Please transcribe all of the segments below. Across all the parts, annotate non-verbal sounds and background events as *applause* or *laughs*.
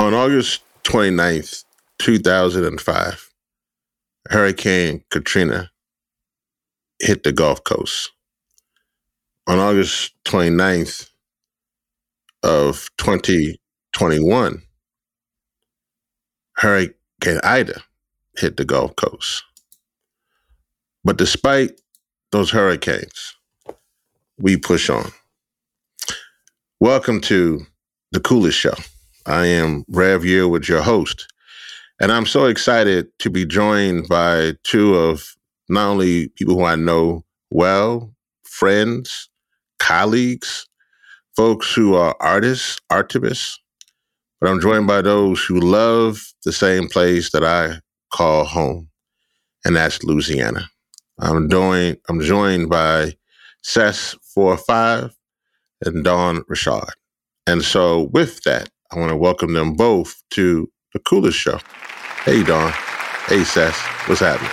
On August 29th, 2005, Hurricane Katrina hit the Gulf Coast. On August 29th of 2021, Hurricane Ida hit the Gulf Coast. But despite those hurricanes, we push on. Welcome to the coolest show. I am Rev with your host. And I'm so excited to be joined by two of not only people who I know well, friends, colleagues, folks who are artists, artivists, but I'm joined by those who love the same place that I call home, and that's Louisiana. I'm doing I'm joined by Four Five and Dawn Richard. And so with that, I want to welcome them both to the coolest show. Hey, Dawn. Hey, Sess. What's happening?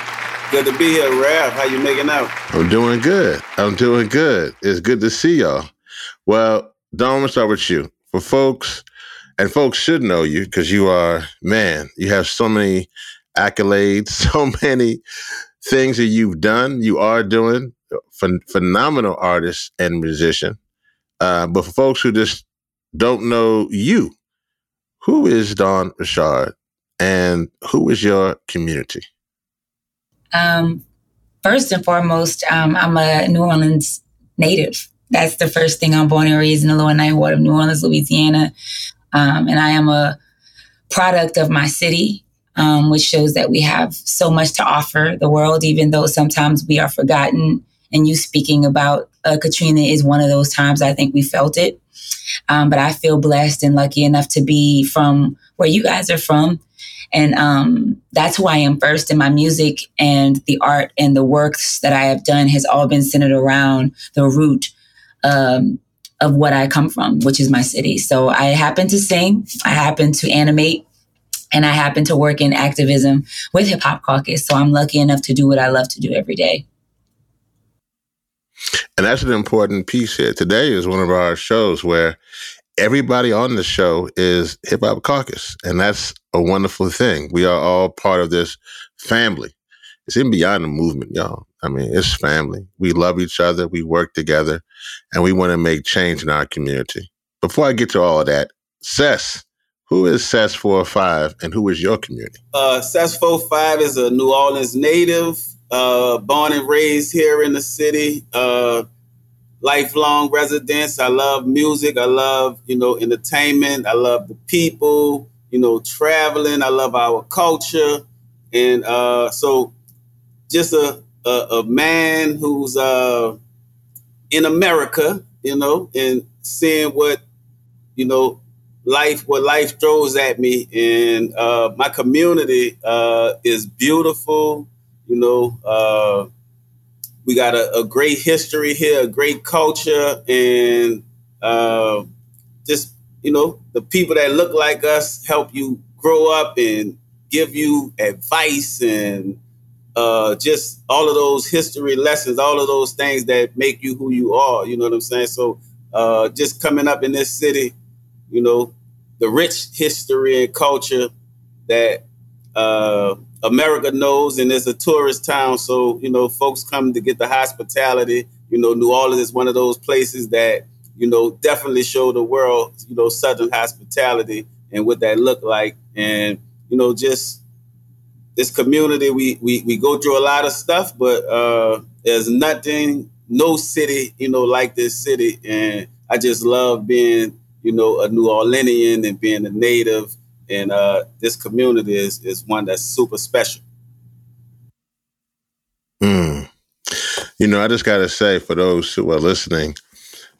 Good to be here, Rap. How you making out? I'm doing good. I'm doing good. It's good to see y'all. Well, Dawn, let's start with you. For folks, and folks should know you because you are, man, you have so many accolades, *laughs* so many things that you've done, you are doing. Ph- phenomenal artist and musician. Uh, but for folks who just don't know you, who is Dawn Richard and who is your community? Um, first and foremost, um, I'm a New Orleans native. That's the first thing. I'm born and raised in the Lower Ninth Ward of New Orleans, Louisiana. Um, and I am a product of my city, um, which shows that we have so much to offer the world, even though sometimes we are forgotten. And you speaking about uh, Katrina is one of those times I think we felt it. Um, but I feel blessed and lucky enough to be from where you guys are from and um, that's who I am first. in my music and the art and the works that I have done has all been centered around the root um, of what I come from, which is my city. So I happen to sing, I happen to animate, and I happen to work in activism with Hip Hop Caucus. So I'm lucky enough to do what I love to do every day. And that's an important piece here. Today is one of our shows where everybody on the show is Hip Hop Caucus, and that's a wonderful thing. We are all part of this family. It's in beyond the movement, y'all. I mean, it's family. We love each other, we work together, and we want to make change in our community. Before I get to all of that, Sess, who is Sess 45 and who is your community? Uh, Sess 45 is a New Orleans native, uh, born and raised here in the city. Uh, lifelong residents. I love music. I love, you know, entertainment. I love the people, you know, traveling. I love our culture. And uh, so just a, a, a man who's uh, in America, you know, and seeing what, you know, life, what life throws at me. And uh, my community uh, is beautiful, you know, uh, we got a, a great history here, a great culture, and uh, just you know the people that look like us help you grow up and give you advice and uh, just all of those history lessons, all of those things that make you who you are. You know what I'm saying? So uh, just coming up in this city, you know, the rich history and culture that uh, America knows, and it's a tourist town, so you know folks come to get the hospitality. You know, New Orleans is one of those places that you know definitely show the world you know Southern hospitality and what that look like, and you know just this community. We we we go through a lot of stuff, but uh, there's nothing, no city, you know, like this city, and I just love being you know a New Orleanian and being a native and uh, this community is is one that's super special. Mm. You know, I just got to say for those who are listening,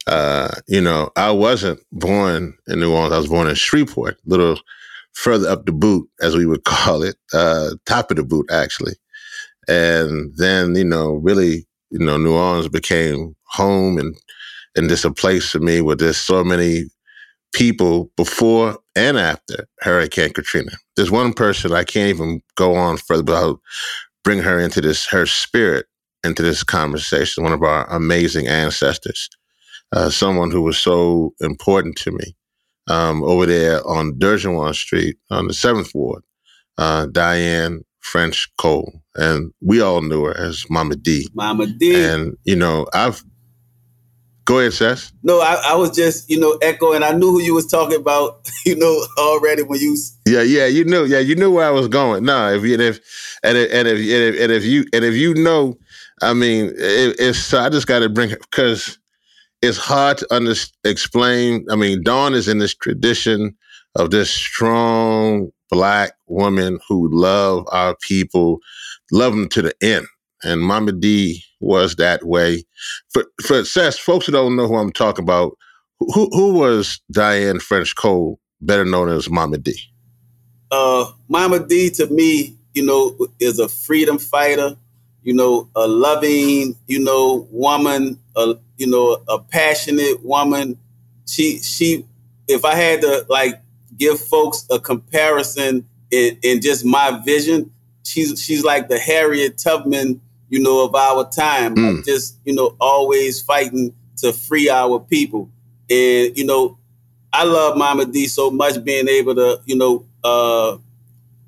Uh, you know, I wasn't born in New Orleans. I was born in Shreveport, a little further up the boot, as we would *laughs* call it, uh, top of the boot, actually. And then, you know, really, you know, New Orleans became home and and just a place for me where there's so many people before and after Hurricane Katrina. There's one person I can't even go on further without bring her into this, her spirit into this conversation. One of our amazing ancestors, uh, someone who was so important to me um, over there on Dearjuan Street on the Seventh Ward, uh, Diane French Cole, and we all knew her as Mama D. Mama D. And you know, I've Go ahead, Sess. No, I, I, was just, you know, echoing. I knew who you was talking about, *laughs* you know, already when you. Yeah, yeah, you knew, yeah, you knew where I was going. No, if and if and if and if and if, and if you and if you know, I mean, it, it's I just got to bring it because it's hard to under, explain. I mean, Dawn is in this tradition of this strong black woman who love our people, love them to the end. And Mama D was that way. For for Sess, folks who don't know who I'm talking about, who who was Diane French Cole, better known as Mama D? Uh, Mama D to me, you know, is a freedom fighter. You know, a loving, you know, woman. A you know, a passionate woman. She she. If I had to like give folks a comparison in, in just my vision, she's she's like the Harriet Tubman you know, of our time. Mm. just, you know, always fighting to free our people. And, you know, I love Mama D so much being able to, you know, uh,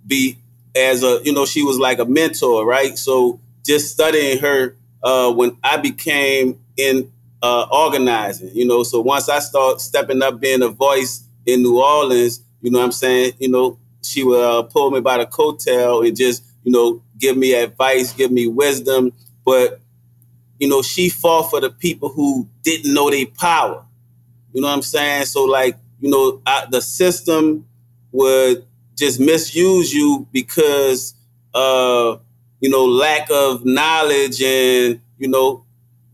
be as a, you know, she was like a mentor, right? So just studying her uh, when I became in uh, organizing, you know, so once I start stepping up being a voice in New Orleans, you know what I'm saying? You know, she would uh, pull me by the coattail and just, you know, give me advice, give me wisdom. But, you know, she fought for the people who didn't know their power. You know what I'm saying? So, like, you know, I, the system would just misuse you because, uh, you know, lack of knowledge and, you know,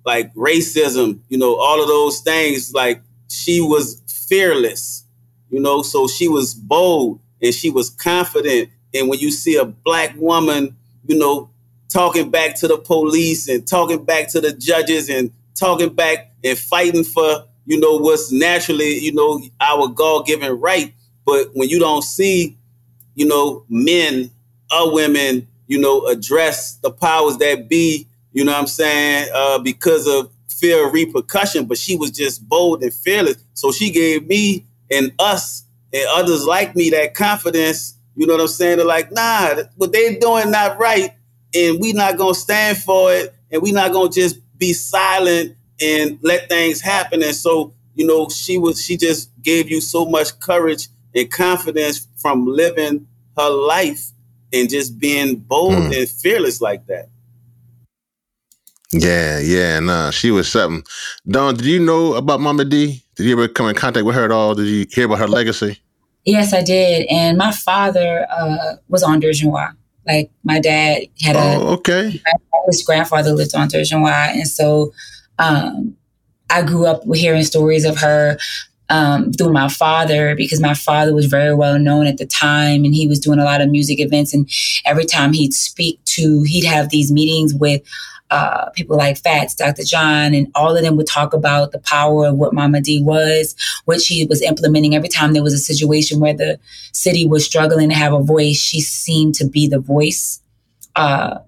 like racism, you know, all of those things. Like, she was fearless, you know, so she was bold and she was confident. And when you see a black woman you know, talking back to the police and talking back to the judges and talking back and fighting for, you know, what's naturally, you know, our God given right. But when you don't see, you know, men or women, you know, address the powers that be, you know what I'm saying, uh, because of fear of repercussion, but she was just bold and fearless. So she gave me and us and others like me that confidence you know what I'm saying? They're like, nah, what they doing not right, and we not gonna stand for it, and we not gonna just be silent and let things happen. And so, you know, she was she just gave you so much courage and confidence from living her life and just being bold mm. and fearless like that. Yeah, yeah, nah, she was something. Dawn, did you know about Mama D? Did you ever come in contact with her at all? Did you hear about her legacy? Yes, I did. And my father uh, was on Dearjuan. Like my dad had a. Oh, okay. His grandfather lived on Dearjuan, and so um, I grew up hearing stories of her um, through my father because my father was very well known at the time and he was doing a lot of music events. And every time he'd speak to, he'd have these meetings with uh, people like Fats, Dr. John, and all of them would talk about the power of what Mama D was, what she was implementing. Every time there was a situation where the city was struggling to have a voice, she seemed to be the voice uh,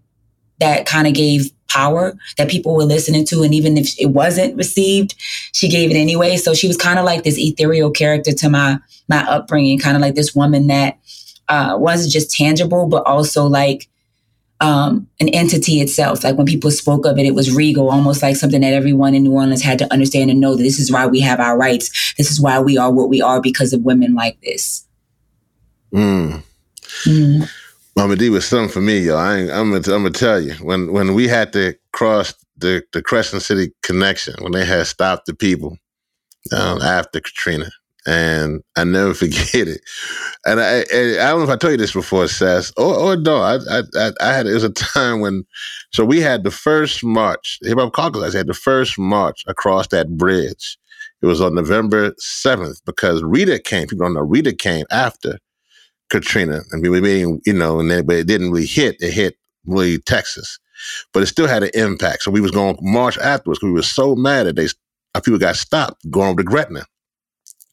that kind of gave power that people were listening to. And even if it wasn't received, she gave it anyway. So she was kind of like this ethereal character to my my upbringing, kind of like this woman that uh, wasn't just tangible, but also like um, an entity itself. Like when people spoke of it, it was regal, almost like something that everyone in New Orleans had to understand and know that this is why we have our rights. This is why we are what we are because of women like this. Mm. Mm. Mama D was something for me, yo. I am gonna, I'm gonna tell you when when we had to cross the the Crescent City connection when they had stopped the people um, after Katrina and I never *laughs* forget it. And I, I, I don't know if I told you this before, Sess, or, or no. I, I, I had it was a time when, so we had the first march. Hip Hop Caucus had the first march across that bridge, It was on November 7th because Rita came. People don't know Rita came after Katrina. Mean, we made, you know, and then, but it didn't really hit. It hit really Texas, but it still had an impact. So we was going to march afterwards. Because we were so mad that they people got stopped going to Gretna.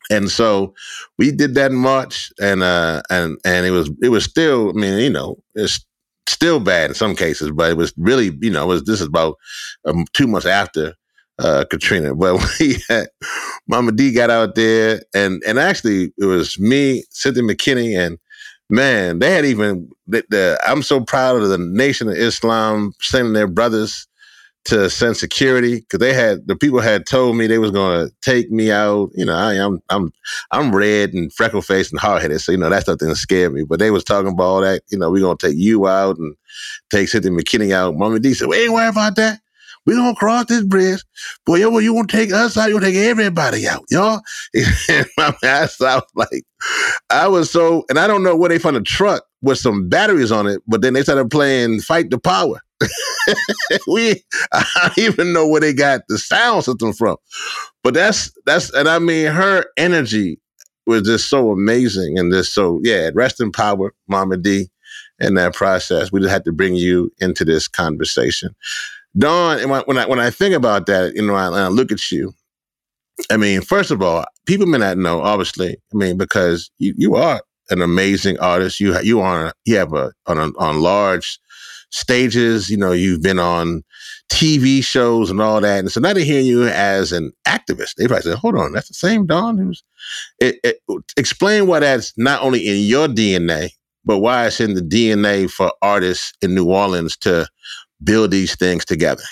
And so we did that in March, and uh, and and it was it was still. I mean, you know, it's still bad in some cases, but it was really, you know, was this is about um, two months after uh, Katrina. *laughs* But we had Mama D got out there, and and actually it was me, Cynthia McKinney, and man, they had even the, the, I'm so proud of the Nation of Islam sending their brothers to send security because they had the people had told me they was to take me out. You know, I am I'm I'm red and freckle faced and hard headed, so you know that's nothing to scare me. But they was talking about all that. You know, we gonna take you out and take Cynthia McKinney out. Mama D said, "We ain't worried about that." We gonna cross this bridge. Boy, yo, you gonna take us out, you gonna take everybody out, y'all. *laughs* And my ass, I was like, I was so, and I don't know where they found a truck with some batteries on it, but then they started playing Fight the Power. *laughs* we, I don't even know where they got the sound system from. But that's, that's, and I mean, her energy was just so amazing and just so, yeah, rest in power, Mama D, in that process. We just had to bring you into this conversation. Dawn, when I when I think about that, you know, I, I look at you. I mean, first of all, people may not know, obviously. I mean, because you, you are an amazing artist. You you are you have a on a, on large stages. You know, you've been on TV shows and all that. And so now they hear you as an activist. They probably say, "Hold on, that's the same Dawn who's." It, it, explain why that's not only in your DNA, but why it's in the DNA for artists in New Orleans to build these things together?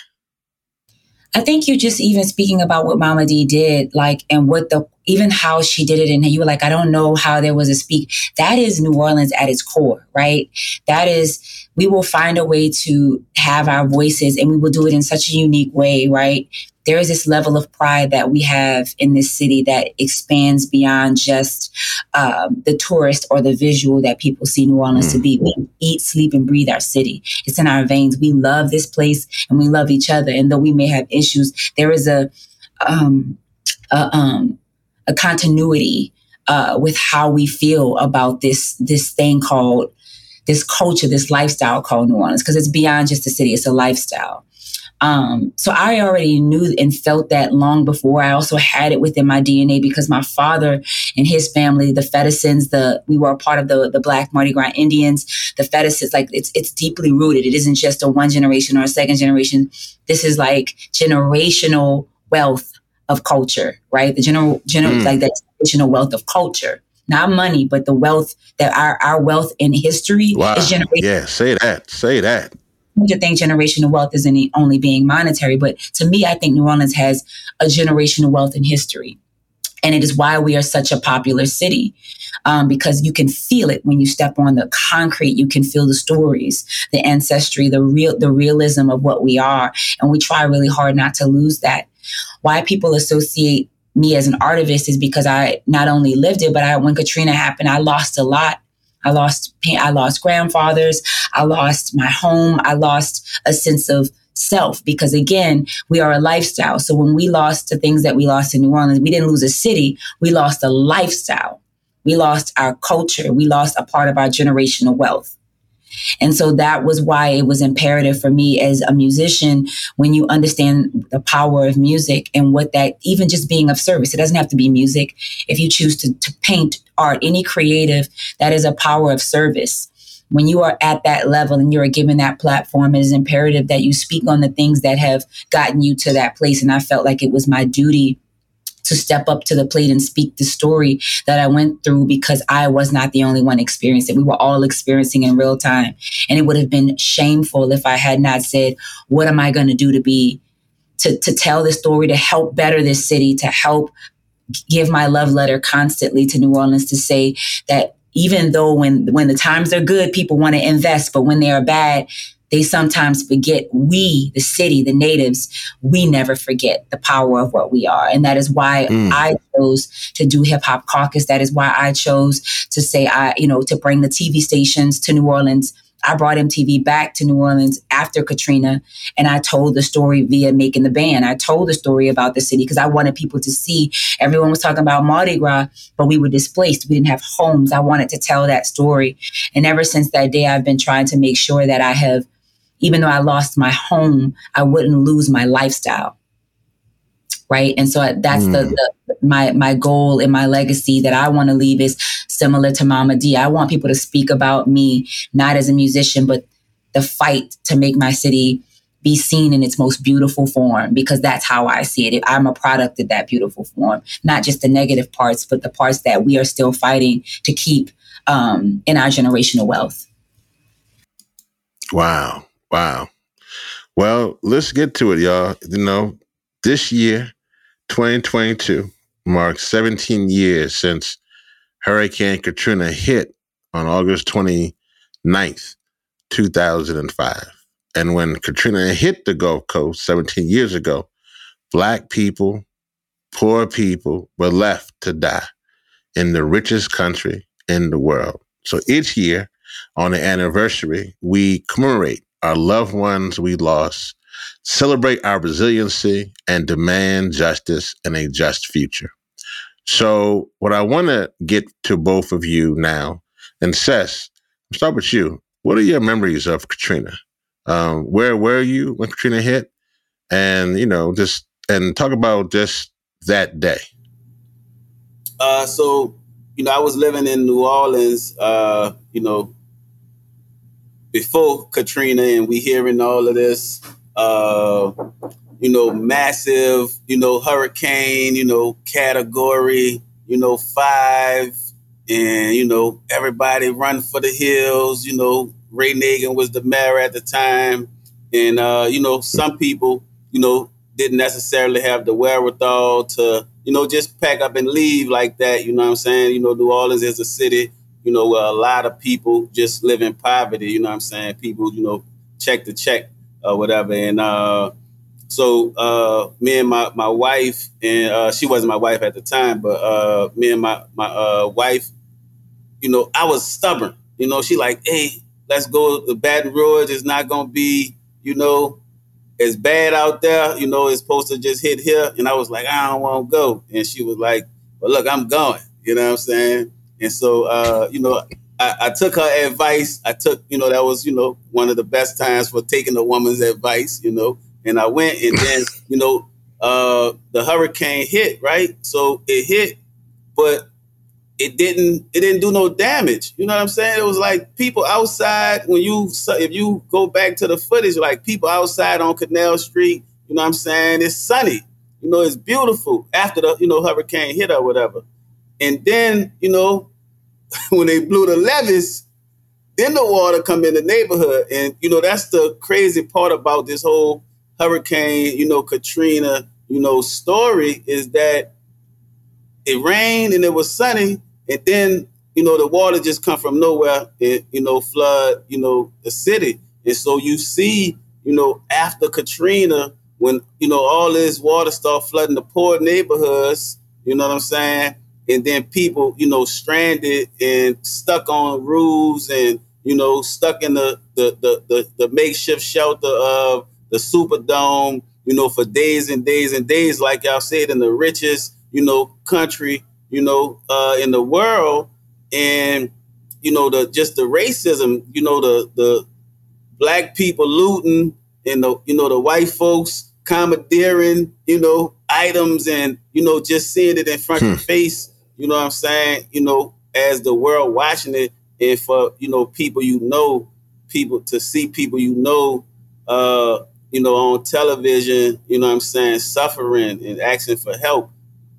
I think you just even speaking about what Mama D did, like, and what the, even how she did it. And you were like, I don't know how there was a speak. That is New Orleans at its core, right? That is, we will find a way to have our voices and we will do it in such a unique way, right? There is this level of pride that we have in this city that expands beyond just um, the tourist or the visual that people see New Orleans mm. to be. We eat, sleep, and breathe our city. It's in our veins. We love this place and we love each other. And though we may have issues, there is a um, a, um, a continuity uh, with how we feel about this this thing called this culture, this lifestyle called New Orleans, because it's beyond just a city; it's a lifestyle. Um, so I already knew and felt that long before. I also had it within my DNA because my father and his family, the Fettisons, the we were a part of the the Black Mardi Gras Indians. The Fettisons, like it's it's deeply rooted. It isn't just a one generation or a second generation. This is like generational wealth of culture, right? The general, general mm. like that generational wealth of culture not money, but the wealth that our, our wealth in history wow. is generated. Yeah, say that. Say that to think generational wealth isn't only being monetary, but to me, I think New Orleans has a generational wealth in history. And it is why we are such a popular city. Um, because you can feel it when you step on the concrete. You can feel the stories, the ancestry, the real, the realism of what we are, and we try really hard not to lose that. Why people associate me as an artist is because I not only lived it, but I, when Katrina happened, I lost a lot I lost I lost grandfathers. I lost my home. I lost a sense of self because again, we are a lifestyle. So when we lost the things that we lost in New Orleans, we didn't lose a city. We lost a lifestyle. We lost our culture. We lost a part of our generational wealth. And so that was why it was imperative for me as a musician when you understand the power of music and what that, even just being of service, it doesn't have to be music. If you choose to, to paint art, any creative, that is a power of service when you are at that level and you're given that platform, it is imperative that you speak on the things that have gotten you to that place. And I felt like it was my duty to step up to the plate and speak the story that I went through because I was not the only one experiencing it. We were all experiencing in real time. And it would have been shameful if I had not said, what am I going to do to be, to, to tell this story, to help better this city, to help give my love letter constantly to New Orleans to say that even though when when the times are good, people want to invest, but when they are bad, they sometimes forget we, the city, the natives, we never forget the power of what we are. And that is why mm. I chose to do Hip Hop Caucus. That is why I chose to say, I, you know, to bring the TV stations to New Orleans I brought MTV back to New Orleans after Katrina and I told the story via making the band. I told the story about the city because I wanted people to see everyone was talking about Mardi Gras, but we were displaced. We didn't have homes. I wanted to tell that story. And ever since that day, I've been trying to make sure that I have, even though I lost my home, I wouldn't lose my lifestyle right and so that's mm. the, the, my my goal and my legacy that i want to leave is similar to mama d i want people to speak about me not as a musician but the fight to make my city be seen in its most beautiful form because that's how I see it. I'm a product of that beautiful form, not just the negative parts, but the parts that we are still fighting to keep um, in our generational wealth. Wow. Wow. Well, let's get to it, y'all. You know, this year, 2022, marks 17 years since Hurricane Katrina hit on August 29th, 2005. And when Katrina hit the Gulf Coast 17 years ago, Black people, poor people were left to die in the richest country in the world. So each year on the anniversary, we commemorate our loved ones we lost, celebrate our resiliency, and demand justice and a just future. So, what I want to get to both of you now, and Sess, I'll start with you. What are your memories of Katrina? Um, where were you when Katrina hit? And you know, just and talk about just that day. Uh, so you know, I was living in New Orleans. Uh, you know, before Katrina, and we hearing all of this. Uh, you know, massive, you know, hurricane, you know, category, you know, five, and you know, everybody run for the hills, you know, Ray Nagin was the mayor at the time, and uh, you know some people, you know, didn't necessarily have the wherewithal to, you know, just pack up and leave like that. You know what I'm saying? You know, New Orleans is a city, you know, where a lot of people just live in poverty. You know what I'm saying? People, you know, check to check or whatever, and uh, so uh, me and my my wife and uh, she wasn't my wife at the time, but uh, me and my my uh, wife, you know, I was stubborn. You know, she like, hey, let's go. The Baton Rouge is not going to be, you know, as bad out there. You know, it's supposed to just hit here. And I was like, I don't want to go. And she was like, well, look, I'm going. You know what I'm saying? And so, uh, you know, I, I, took her advice. I took, you know, that was, you know, one of the best times for taking a woman's advice, you know. And I went and then, *laughs* you know, uh, the hurricane hit, right? So it hit, but it didn't it didn't do no damage. You know what I'm saying? It was like people outside when you if you go back to the footage, like people outside on Canal Street. You know what I'm saying? It's sunny. You know, it's beautiful after the you know hurricane hit or whatever. And then you know *laughs* when they blew the levees, then the water come in the neighborhood, and you know that's the crazy part about this whole hurricane, you know, Katrina, you know, story is that it rained and it was sunny, and then you know the water just come from nowhere and you know flood you know the city, and so you see you know after Katrina when you know all this water start flooding the poor neighborhoods, you know what I'm saying, and then people you know stranded and stuck on roofs and you know stuck in the the the, the, the makeshift shelter of the Superdome, you know, for days and days and days, like y'all said, in the richest you know, country, you know, uh, in the world, and you know, the just the racism, you know, the the black people looting and the you know the white folks commandeering, you know, items and you know just seeing it in front hmm. of your face. You know what I'm saying? You know, as the world watching it, and for you know people you know, people to see people you know, uh, you know, on television. You know what I'm saying? Suffering and asking for help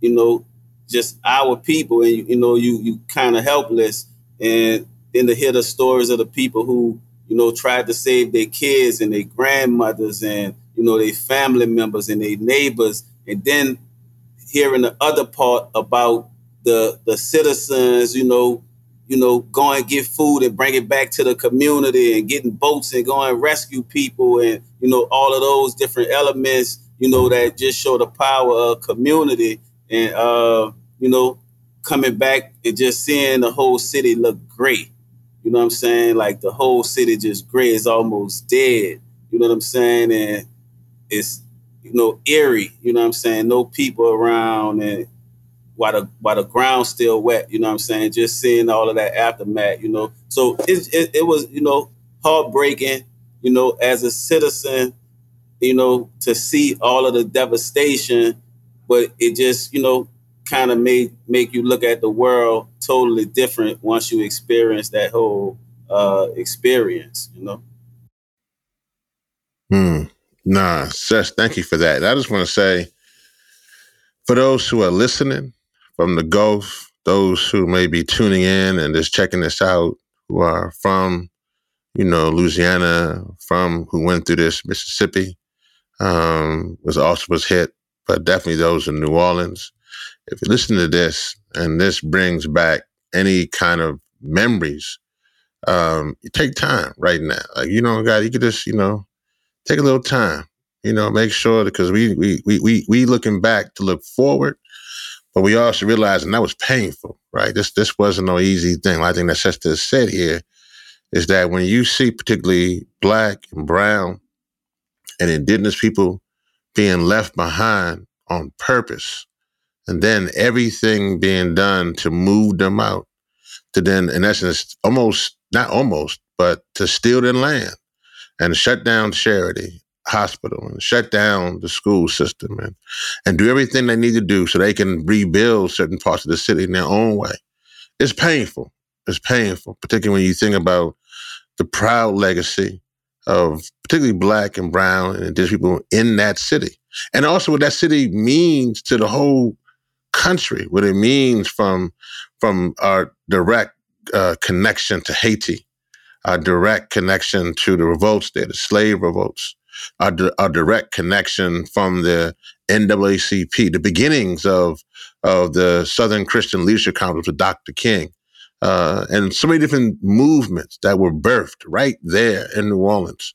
you know, just our people, and you know, you you kind of helpless, and then to hear the stories of the people who you know tried to save their kids and their grandmothers and you know their family members and their neighbors, and then hearing the other part about the the citizens, you know, you know, go and get food and bring it back to the community and getting boats and going rescue people and you know all of those different elements, you know, that just show the power of community and uh, you know, coming back and just seeing the whole city look great. You know what I'm saying? Like the whole city just gray. is almost dead. You know what I'm saying? And it's you know eerie. You know what I'm saying? No people around and while the while the ground's still wet. You know what I'm saying? Just seeing all of that aftermath. You know, so it it, it was you know heartbreaking. You know, as a citizen, you know, to see all of the devastation, but it just you know kind of made make you look at the world totally different once you experience that whole uh experience you know hmm nah Sess, thank you for that i just want to say for those who are listening from the gulf those who may be tuning in and just checking this out who are from you know louisiana from who went through this mississippi um was also was hit but definitely those in new orleans if you listen to this and this brings back any kind of memories, um, you take time right now. Like you know, God, you could just you know take a little time. You know, make sure because we we we we we looking back to look forward, but we also realizing that was painful, right? This this wasn't no easy thing. I think that Sister said here is that when you see particularly black and brown and indigenous people being left behind on purpose, and then everything being done to move them out to then in essence almost not almost but to steal their land and shut down charity hospital and shut down the school system and and do everything they need to do so they can rebuild certain parts of the city in their own way. It's painful. It's painful particularly when you think about the proud legacy of particularly black and brown and indigenous people in that city. And also what that city means to the whole country, what it means from from our direct uh, connection to Haiti, our direct connection to the revolts there, the slave revolts, our, di- our direct connection from the NAACP, the beginnings of of the Southern Christian Leadership Conference with Dr. King, uh, and so many different movements that were birthed right there in New Orleans.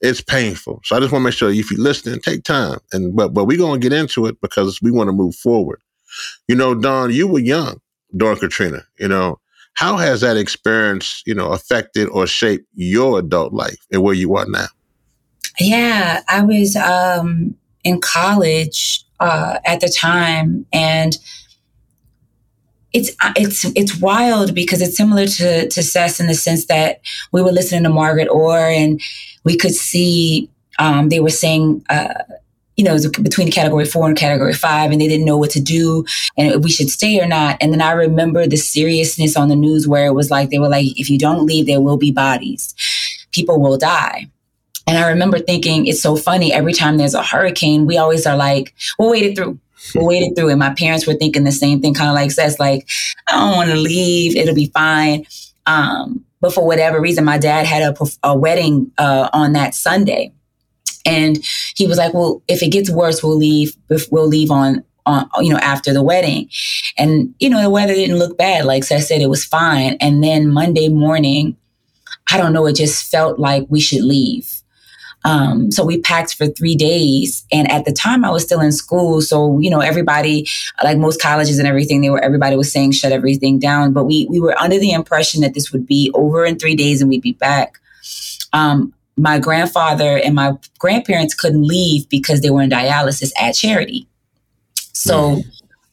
It's painful. So I just want to make sure if you're listening, take time. And but but we're gonna get into it because we want to move forward. You know, Dawn, you were young during Katrina. You know, how has that experience, you know, affected or shaped your adult life and where you are now? Yeah, I was um, in college uh, at the time, and it's it's it's wild because it's similar to to Sess in the sense that we were listening to Margaret Orr and we could see um, they were saying. Uh, you know, it was between category four and category five, and they didn't know what to do and we should stay or not. And then I remember the seriousness on the news where it was like, they were like, if you don't leave, there will be bodies. People will die. And I remember thinking, it's so funny. Every time there's a hurricane, we always are like, we'll wait it through. We'll wait it through. And my parents were thinking the same thing, kind of like says, like, I don't want to leave. It'll be fine. Um, but for whatever reason, my dad had a, a wedding uh, on that Sunday. And he was like, well, if it gets worse, we'll leave, we'll leave on, on, you know, after the wedding. And, you know, the weather didn't look bad. Like I said, it was fine. And then Monday morning, I don't know, it just felt like we should leave. Um, so we packed for three days. And at the time I was still in school. So, you know, everybody, like most colleges and everything, they were, everybody was saying shut everything down. But we, we were under the impression that this would be over in three days and we'd be back. Um, my grandfather and my grandparents couldn't leave because they were in dialysis at charity. So, mm.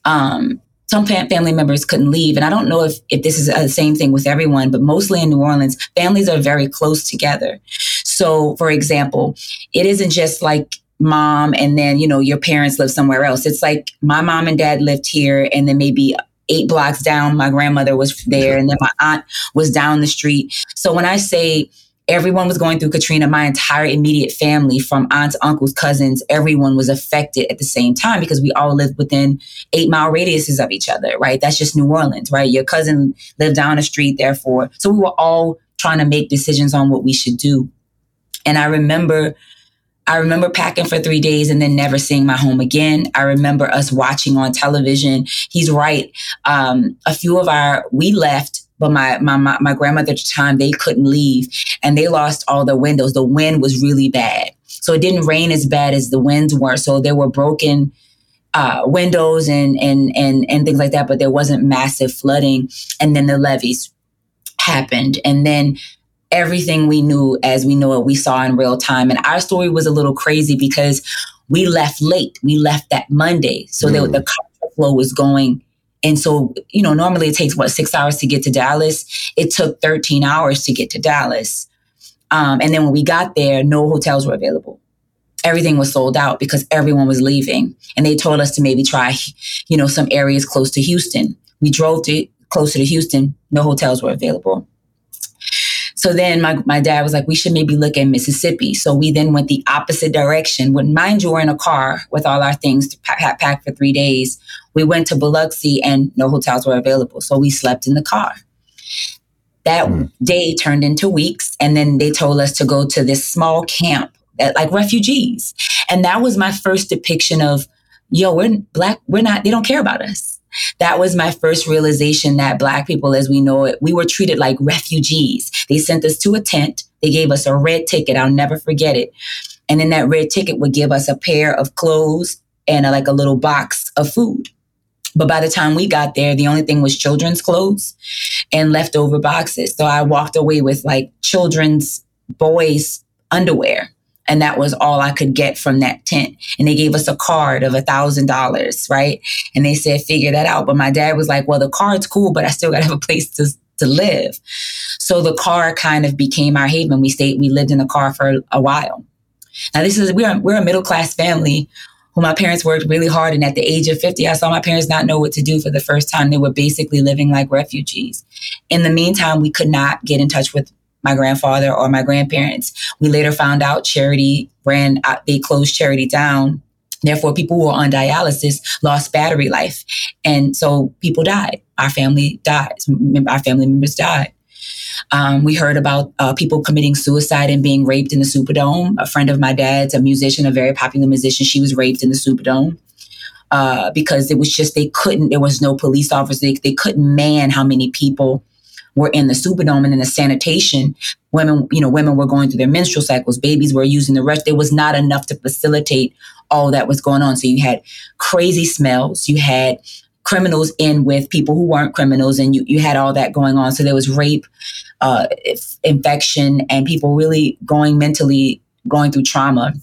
um, some family members couldn't leave. And I don't know if, if this is the same thing with everyone, but mostly in New Orleans, families are very close together. So, for example, it isn't just like mom and then, you know, your parents live somewhere else. It's like my mom and dad lived here and then maybe eight blocks down, my grandmother was there and then my aunt was down the street. So when I say everyone was going through Katrina. My entire immediate family, from aunts, uncles, cousins, everyone was affected at the same time because we all lived within eight mile radiuses of each other, right? That's just New Orleans, right? Your cousin lived down the street, therefore. So we were all trying to make decisions on what we should do. And I remember I remember packing for three days and then never seeing my home again. I remember us watching on television. He's right. Um, a few of our, we left but my, my, my, my grandmother at the time, they couldn't leave and they lost all the windows. The wind was really bad. So it didn't rain as bad as the winds were. So there were broken uh, windows and, and, and, and things like that, but there wasn't massive flooding. And then the levees. happened. And then everything we knew as we know it, we saw in real time. And our story was a little crazy because we left late. We left that Monday. So mm. the, the flow was going. And so, you know, normally it takes what, six hours to get to Dallas? It took 13 hours to get to Dallas. Um, and then when we got there, no hotels were available. Everything was sold out because everyone was leaving. And they told us to maybe try, you know, some areas close to Houston. We drove to closer to Houston, no hotels were available. So then my, my dad was like, we should maybe look at Mississippi. So we then went the opposite direction. When mind you, we're in a car with all our things packed pack for three days. We went to Biloxi and no hotels were available. So we slept in the car. That mm. day turned into weeks. And then they told us to go to this small camp that like refugees. And that was my first depiction of, yo, we're black. We're not, they don't care about us that was my first realization that Black people, as we know it, we were treated like refugees. They sent us to a tent. They gave us a red ticket. I'll never forget it. And then that red ticket would give us a pair of clothes and a, like a little box of food. But by the time we got there, the only thing was children's clothes and leftover boxes. So I walked away with like children's boys' underwear and that was all I could get from that tent. And they gave us a card of a thousand dollars, right? And they said, figure that out. But my dad was like, well, the card's cool, but I still got to have a place to, to live. So the car kind of became our haven. We stayed, we lived in the car for a while. Now this is, we're, we're a middle class family who my parents worked really hard. And at the age of 50, I saw my parents not know what to do for the first time. They were basically living like refugees. In the meantime, we could not get in touch with my grandfather or my grandparents. We later found out charity ran, uh, they closed charity down. Therefore, people who were on dialysis lost battery life. And so people died. Our family died. Our family members died. Um, we heard about uh, people committing suicide and being raped in the Superdome. A friend of my dad's, a musician, a very popular musician, she was raped in the Superdome. Uh, because it was just they couldn't there was no police officers they, they couldn't man how many people were in the Superdome and in the sanitation, women, you know, women were going through their menstrual cycles, babies were using the rest. There was not enough to facilitate all that was going on. So you had crazy smells, you had criminals in with people who weren't criminals, and you, you had all that going on. So there was rape, uh, infection, and people really going mentally going through trauma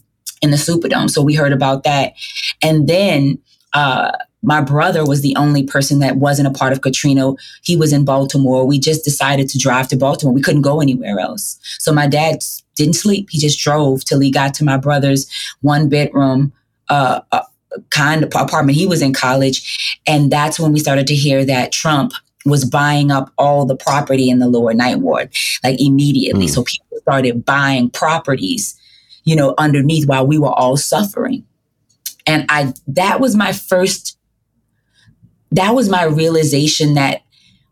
in the Superdome. So we heard about that. And then uh, my brother was the only person that wasn't a part of Katrina. He was in Baltimore. We just decided to drive to Baltimore. We couldn't go anywhere else. So my dad didn't sleep. He just drove till he got to my brother's one bedroom uh, uh, kind of apartment. He was in college. And that's when we started to hear that Trump was buying up all the property in the lower ninth ward, like immediately. Mm. So people started buying properties, you know, underneath while we were all suffering. And I that was my first that was my realization that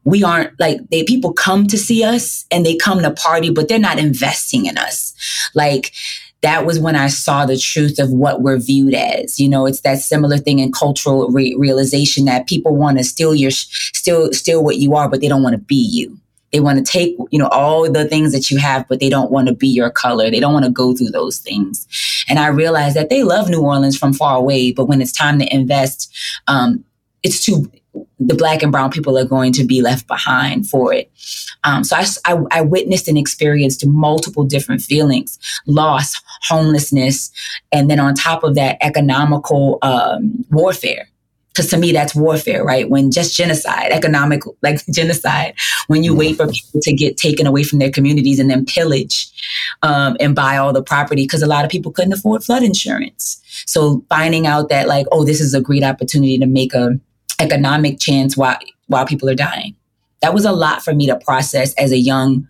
we aren't like they people come to see us and they come to party but they're not investing in us like that was when i saw the truth of what we're viewed as. You know it's that similar thing in cultural re- realization that people want to steal your steal steal what you are but they don't want to be you. They want to take you know all the things that you have but they don't want to be your color. They don't want to go through those things. And i realized that they love new orleans from far away but when it's time to invest um, it's too the black and brown people are going to be left behind for it. Um, so I, I, I, witnessed and experienced multiple different feelings, loss, homelessness, and then on top of that, economical um, warfare. Because to me, that's warfare, right? When just genocide, economic, like *laughs* genocide, when you wait for people to get taken away from their communities and then pillage um, and buy all the property, because a lot of people couldn't afford flood insurance. So finding out that, like, oh, this is a great opportunity to make a economic chance while while people are dying. That was a lot for me to process as a young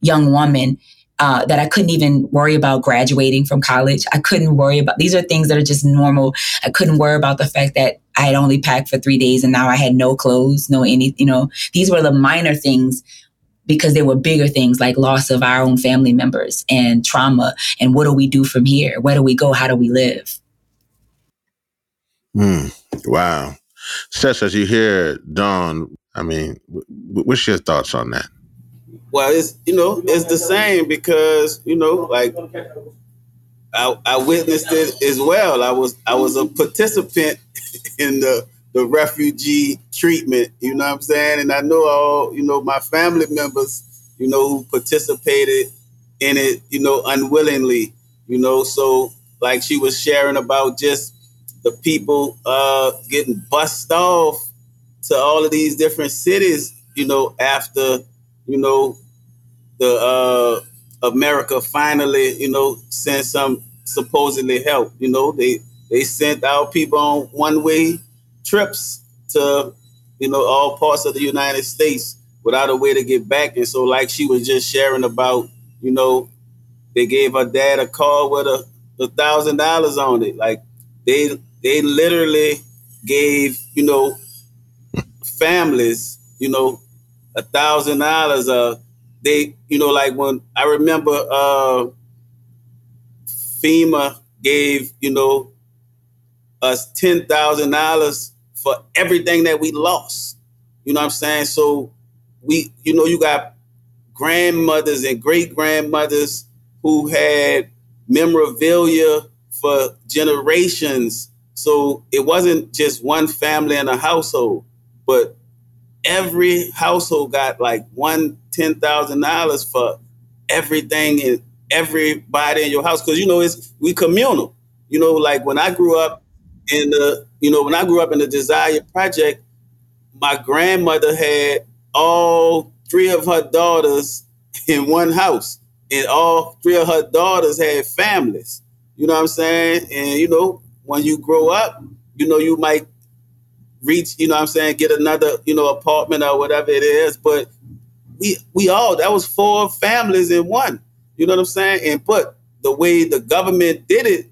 young woman uh, that I couldn't even worry about graduating from college. I couldn't worry about these are things that are just normal. I couldn't worry about the fact that I had only packed for three days and now I had no clothes, no any, you know, these were the minor things because there were bigger things like loss of our own family members and trauma. And what do we do from here? Where do we go? How do we live? Mm, wow. Sess, as you hear Dawn, I mean, what's your thoughts on that? Well, it's you know it's the same because you know like I, I witnessed it as well. I was I was a participant *laughs* in the the refugee treatment. You know what I'm saying? And I know all you know my family members you know, who participated in it, you know, unwillingly, you know. So like she was sharing about just the people uh, getting bussed off to all of these different cities, you know, after, you know, the uh, America finally, you know, sent some supposedly help. You know, they they sent our people on one way trips to, you know, all parts of the United States without a way to get back. And so, like she was just sharing about, you know, they gave her dad a car with a, a thousand dollars on it. Like they they literally gave, you know, families, you know, a thousand dollars. Uh, they, you know, like when I remember uh, FEMA gave, you know, us ten thousand dollars for everything that we lost. You know what I'm saying? So we, you know, you got grandmothers and great grandmothers who had memorabilia for generations. So it wasn't just one family in a household, but every household got like one ten thousand dollars for everything and everybody in your house because you know it's we communal. You know, like when I grew up in the you know when I grew up in the Desire Project, my grandmother had all three of her daughters *laughs* in one house, and all three of her daughters had families. You know what I'm saying? And you know, when you grow up, you know you might reach, you know what I'm saying, get another, you know, apartment or whatever it is. But we we all that was four families in one. You know what I'm saying? And but the way the government did it,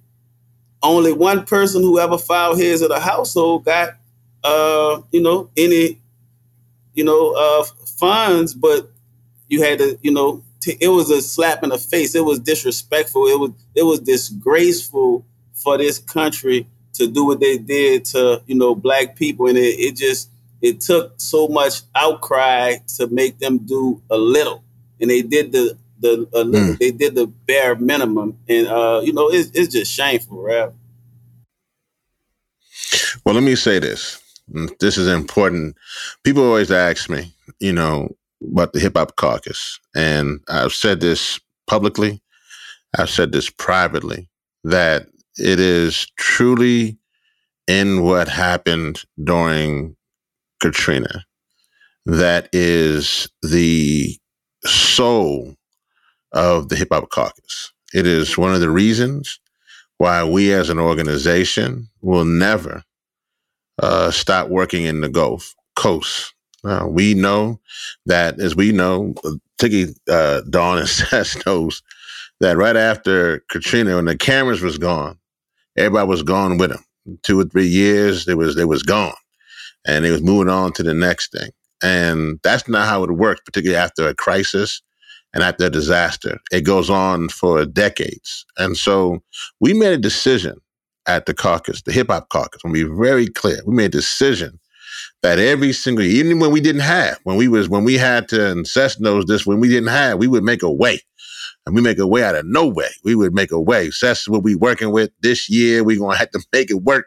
only one person who ever filed his of the household got uh, you know, any, you know, uh funds, but you had to, you know, t- it was a slap in the face. It was disrespectful. It was it was disgraceful for this country to do what they did to you know black people, and it, it just it took so much outcry to make them do a little, and they did the the mm. they did the bare minimum, and uh, you know it's it's just shameful, right? Well, let me say this. This is important. People always ask me, you know, about the hip hop caucus, and I've said this publicly. I've said this privately that it is truly in what happened during Katrina that is the soul of the Hip Hop Caucus. It is one of the reasons why we as an organization will never uh, stop working in the Gulf Coast. Uh, we know that, as we know, Tiggy, uh, Dawn, and *laughs* Sess knows that right after Katrina, when the cameras was gone, everybody was gone with them. Two or three years, they was it was gone, and they was moving on to the next thing. And that's not how it works, particularly after a crisis and after a disaster. It goes on for decades. And so we made a decision at the caucus, the hip hop caucus. I'm be very clear. We made a decision that every single year, even when we didn't have, when we was when we had to, and Sess knows this, when we didn't have, we would make a way and we make a way out of no way. We would make a way. So that's what we're working with this year. We're gonna have to *laughs* make it work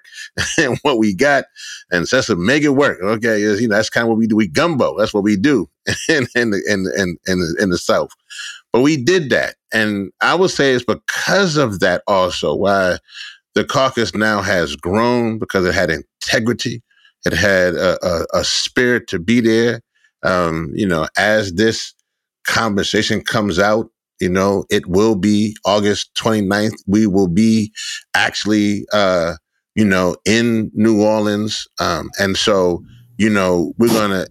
and what we got. And so that's to make it work. Okay, you know, that's kind of what we do. We gumbo. That's what we do *laughs* in in the in in in the, in the South. But we did that. And I would say it's because of that also why the caucus now has grown because it had integrity. It had a, a, a spirit to be there. Um, you know, as this conversation comes out, you know, it will be August 29th. We will be actually, uh, you know, in New Orleans. Um, and so, you know, we're going to,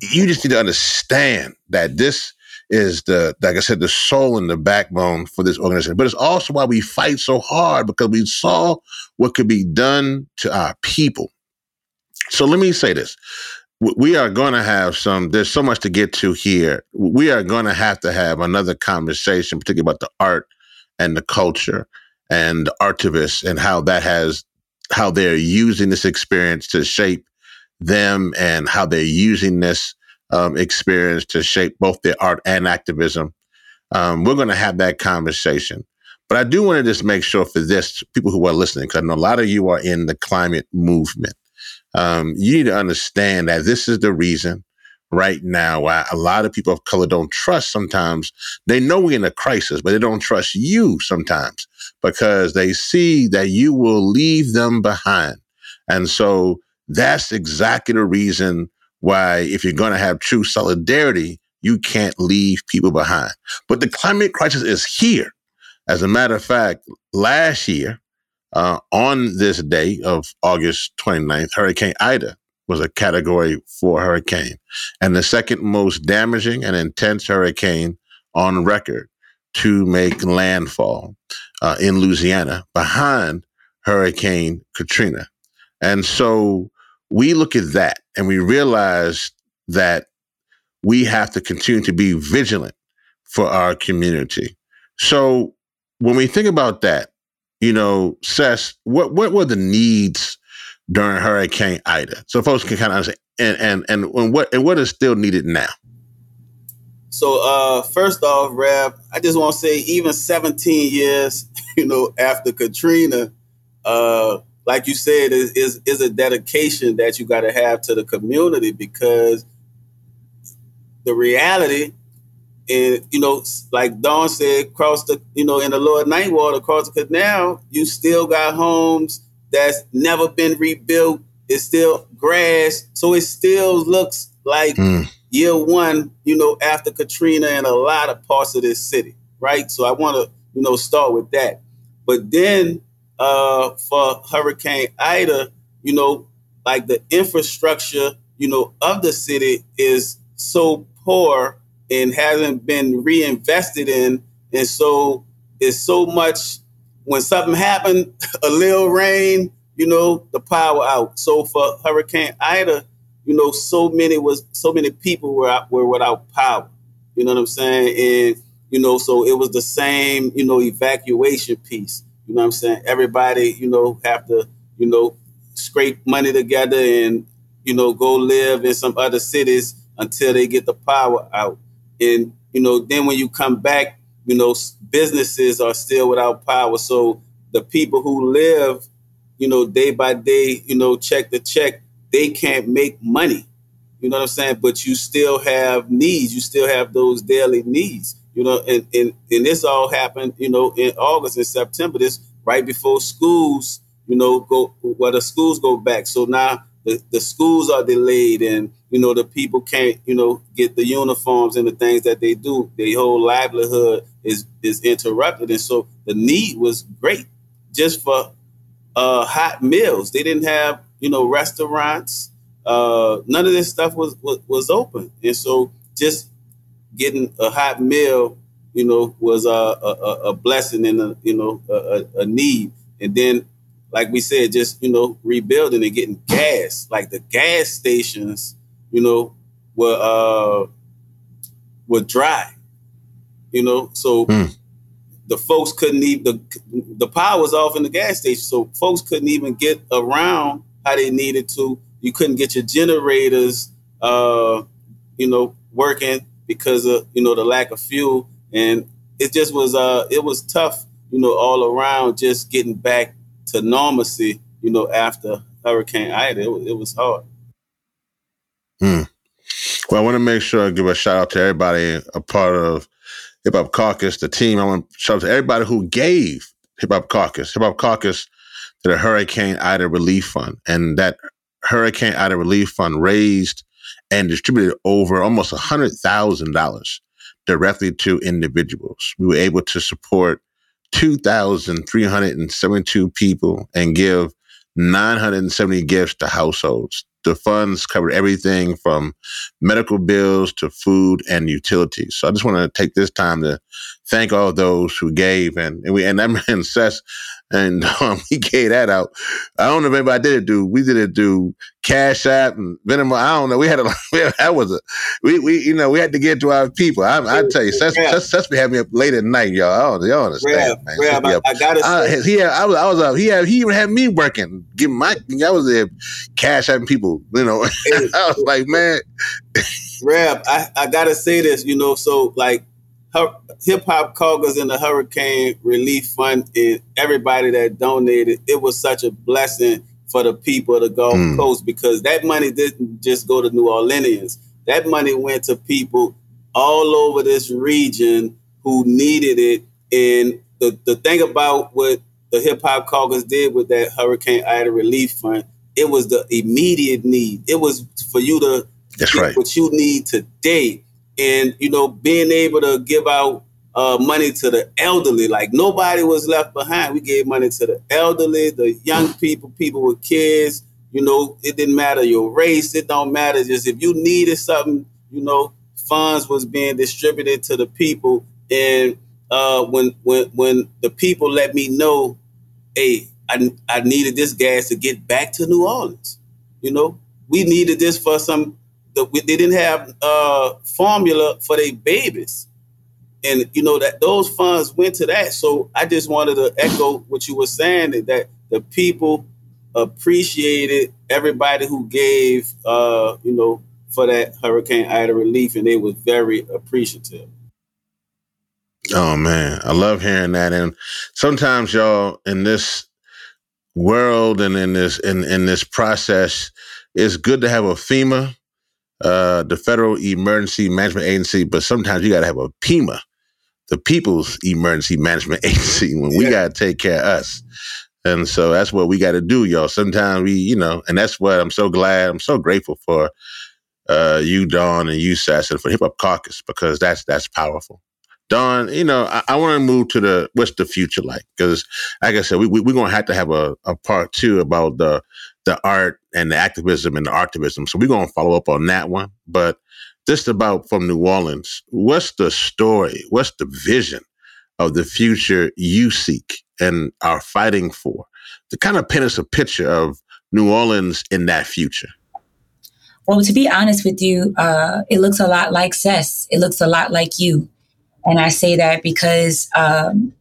you just need to understand that this is the, like I said, the soul and the backbone for this organization. But it's also why we fight so hard because we saw what could be done to our people. So let me say this we are going to have some there's so much to get to here. We are going to have to have another conversation particularly about the art and the culture and the artivists and how that has how they're using this experience to shape them and how they're using this um, experience to shape both their art and activism. Um, we're going to have that conversation. But i do want to just make sure for this people who are listening because i know a lot of you are in the climate movement um, you need to understand that this is the reason right now why a lot of people of color don't trust sometimes. They know we're in a crisis, but they don't trust you sometimes because they see that you will leave them behind. And so that's exactly the reason why, if you're going to have true solidarity, you can't leave people behind. But the climate crisis is here. As a matter of fact, last year, uh, on this day of August 29th, Hurricane Ida was a category four hurricane and the second most damaging and intense hurricane on record to make landfall uh, in Louisiana behind Hurricane Katrina. And so we look at that and we realize that we have to continue to be vigilant for our community. So when we think about that, you know, Sess, what what were the needs during Hurricane Ida? So folks can kind of understand and and and, and what and what is still needed now. So uh first off, Rev, I just want to say even 17 years, *laughs* you know, after Katrina, uh, like you said, is is, is a dedication that you got to have to the community because the reality and you know, like Dawn said, across the you know in the ninth ward across the canal, you still got homes that's never been rebuilt. It's still grass, so it still looks like mm. year one. You know, after Katrina and a lot of parts of this city, right? So I want to you know start with that, but then uh, for Hurricane Ida, you know, like the infrastructure, you know, of the city is so poor and hasn't been reinvested in. And so it's so much when something happened, *laughs* a little rain, you know, the power out. So for Hurricane Ida, you know, so many was so many people were out, were without power. You know what I'm saying? And you know, so it was the same, you know, evacuation piece. You know what I'm saying? Everybody, you know, have to, you know, scrape money together and, you know, go live in some other cities until they get the power out. And, you know, then when you come back, you know, businesses are still without power. So the people who live, you know, day by day, you know, check to check, they can't make money. You know what I'm saying? But you still have needs. You still have those daily needs. You know, and, and, and this all happened, you know, in August and September, this right before schools, you know, go where the schools go back. So now the, the schools are delayed and you know the people can't you know get the uniforms and the things that they do. Their whole livelihood is is interrupted. And so the need was great just for uh, hot meals. They didn't have you know restaurants. Uh, none of this stuff was, was was open. And so just getting a hot meal you know was a, a, a blessing and a you know a, a need. And then like we said, just you know, rebuilding and getting gas. Like the gas stations, you know, were uh were dry. You know, so mm. the folks couldn't even the the power was off in the gas station, so folks couldn't even get around how they needed to. You couldn't get your generators, uh, you know, working because of you know the lack of fuel, and it just was uh it was tough, you know, all around just getting back to normalcy, you know, after Hurricane Ida. It was, it was hard. Hmm. Well, I want to make sure I give a shout out to everybody a part of Hip Hop Caucus, the team. I want to shout out to everybody who gave Hip Hop Caucus, Hip Hop Caucus to the Hurricane Ida Relief Fund. And that Hurricane Ida Relief Fund raised and distributed over almost $100,000 directly to individuals. We were able to support 2,372 people and give 970 gifts to households. The funds covered everything from medical bills to food and utilities. So I just want to take this time to thank all those who gave and, and we and that man Sess and *laughs* um, he gave that out. I don't know if anybody did it do. We did it do Cash App and Venmo. I don't know. We had a *laughs* that was a we we you know we had to get to our people. I, I tell you, yeah. Sess, Sess be having me up late at night, y'all. I don't, y'all understand, man. I, I, gotta I, he had, I was I was up. He had he even had me working, giving my I was there cash having people. You know, *laughs* I was like, man. Rev, I, I gotta say this. You know, so like Hip Hop Caucus and the Hurricane Relief Fund and everybody that donated, it was such a blessing for the people of the Gulf mm. Coast because that money didn't just go to New Orleanians. that money went to people all over this region who needed it. And the, the thing about what the Hip Hop Caucus did with that Hurricane Ida Relief Fund, it was the immediate need. It was for you to That's get right. what you need today. And, you know, being able to give out uh, money to the elderly, like nobody was left behind. We gave money to the elderly, the young people, people with kids. You know, it didn't matter your race. It don't matter. Just if you needed something, you know, funds was being distributed to the people. And uh, when when when the people let me know, hey, I, I needed this gas to get back to New Orleans. You know, we needed this for some. The, they didn't have uh, formula for their babies, and you know that those funds went to that. So I just wanted to echo what you were saying that, that the people appreciated everybody who gave, uh, you know, for that Hurricane Ida relief, and they was very appreciative. Oh man, I love hearing that. And sometimes y'all in this world and in this in, in this process, it's good to have a FEMA, uh, the Federal Emergency Management Agency, but sometimes you gotta have a PEMA, the People's Emergency Management *laughs* Agency, when we Yeah. gotta take care of us. And so that's what we gotta do, y'all. Sometimes we, you know, and that's what I'm so glad, I'm so grateful for uh you, Dawn, and you, Sess, and for Hip Hop Caucus, because that's that's powerful. Dawn, you know, I, I want to move to the what's the future like? Because, like I said, we, we we're gonna have to have a, a part two about the the art and the activism and the activism. So we're gonna follow up on that one. But just about from New Orleans, what's the story? What's the vision of the future you seek and are fighting for? To kind of paint us a picture of New Orleans in that future. Well, to be honest with you, uh, it looks a lot like Sess. It looks a lot like you. And I say that because um,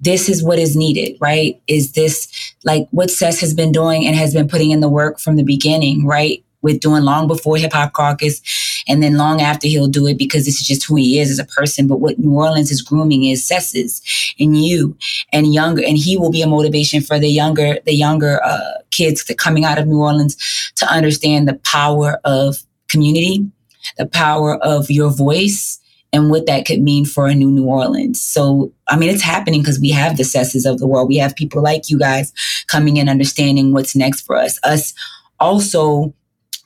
this is what is needed, right? Is this like what Sess has been doing and has been putting in the work from the beginning, right? With doing long before Hip Hop Caucus and then long after he'll do it because this is just who he is as a person. But what New Orleans is grooming is Sess's and you and younger, and he will be a motivation for the younger, the younger uh, kids that coming out of New Orleans to understand the power of community, the power of your voice, and what that could mean for a new New Orleans. So, I mean, it's happening because we have the Sesses of the world. We have people like you guys coming in, understanding what's next for us. Us also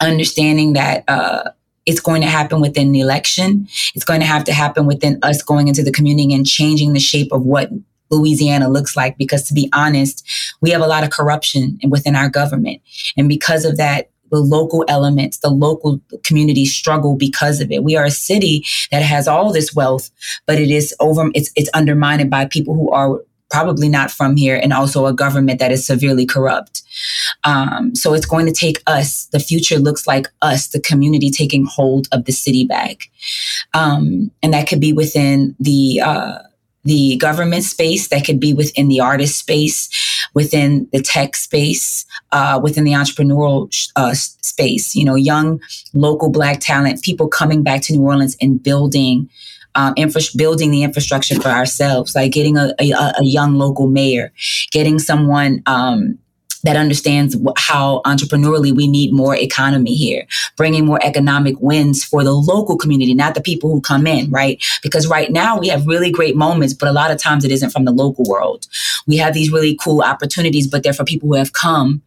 understanding that uh, it's going to happen within the election. It's going to have to happen within us going into the community and changing the shape of what Louisiana looks like. Because to be honest, we have a lot of corruption within our government. And because of that, the local elements, the local communities struggle because of it. We are a city that has all this wealth, but it is over, it's, it's undermined by people who are probably not from here and also a government that is severely corrupt. Um, so it's going to take us, the future looks like us, the community taking hold of the city back. Um, and that could be within the, uh, the government space, that could be within the artist space, within the tech space, uh, within the entrepreneurial uh, space. You know, young local Black talent, people coming back to New Orleans and building. Um, infra- building the infrastructure for ourselves, like getting a, a, a young local mayor, getting someone um, that understands how entrepreneurially we need more economy here, bringing more economic wins for the local community, not the people who come in, right? Because right now we have really great moments, but a lot of times it isn't from the local world. We have these really cool opportunities, but they're for people who have come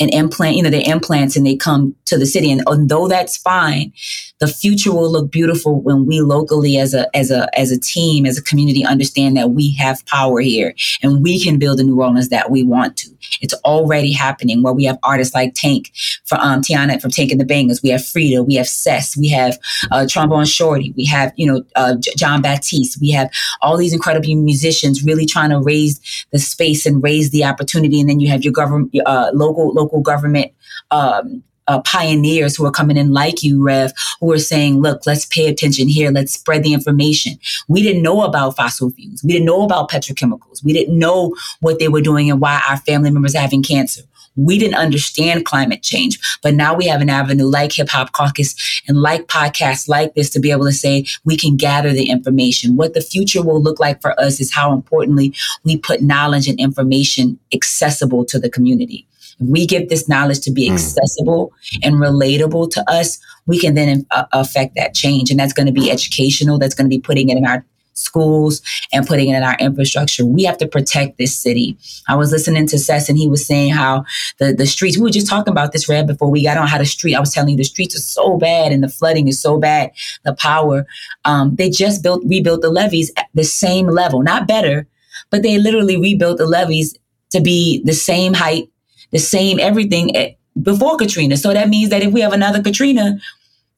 and implant, you know, they implants and they come to the city. And although that's fine, the future will look beautiful when we locally as a as a as a team, as a community understand that we have power here and we can build a New Orleans that we want to. It's already happening where we have artists like Tank from um Tiana from Tank and the Bangas. We have Frida, we have Sess, we have uh, Trombone Shorty, we have, you know, uh, J- Jon Batiste, we have all these incredible musicians really trying to raise the space and raise the opportunity. And then you have your government, uh, local local government um, uh, pioneers who are coming in like you, Rev, who are saying, look, let's pay attention here. Let's spread the information. We didn't know about fossil fuels. We didn't know about petrochemicals. We didn't know what they were doing and why our family members are having cancer. We didn't understand climate change, but now we have an avenue like Hip Hop Caucus and like podcasts like this to be able to say we can gather the information. What the future will look like for us is how importantly we put knowledge and information accessible to the community we get this knowledge to be mm. accessible and relatable to us, we can then uh, affect that change. And that's going to be educational. That's going to be putting it in our schools and putting it in our infrastructure. We have to protect this city. I was listening to Sess and he was saying how the, the streets, we were just talking about this, Red, before we got on how the street, I was telling you the streets are so bad and the flooding is so bad, the power. Um, they just built, rebuilt the levees at the same level, not better, but they literally rebuilt the levees to be the same height, the same everything at, before Katrina. So that means that if we have another Katrina,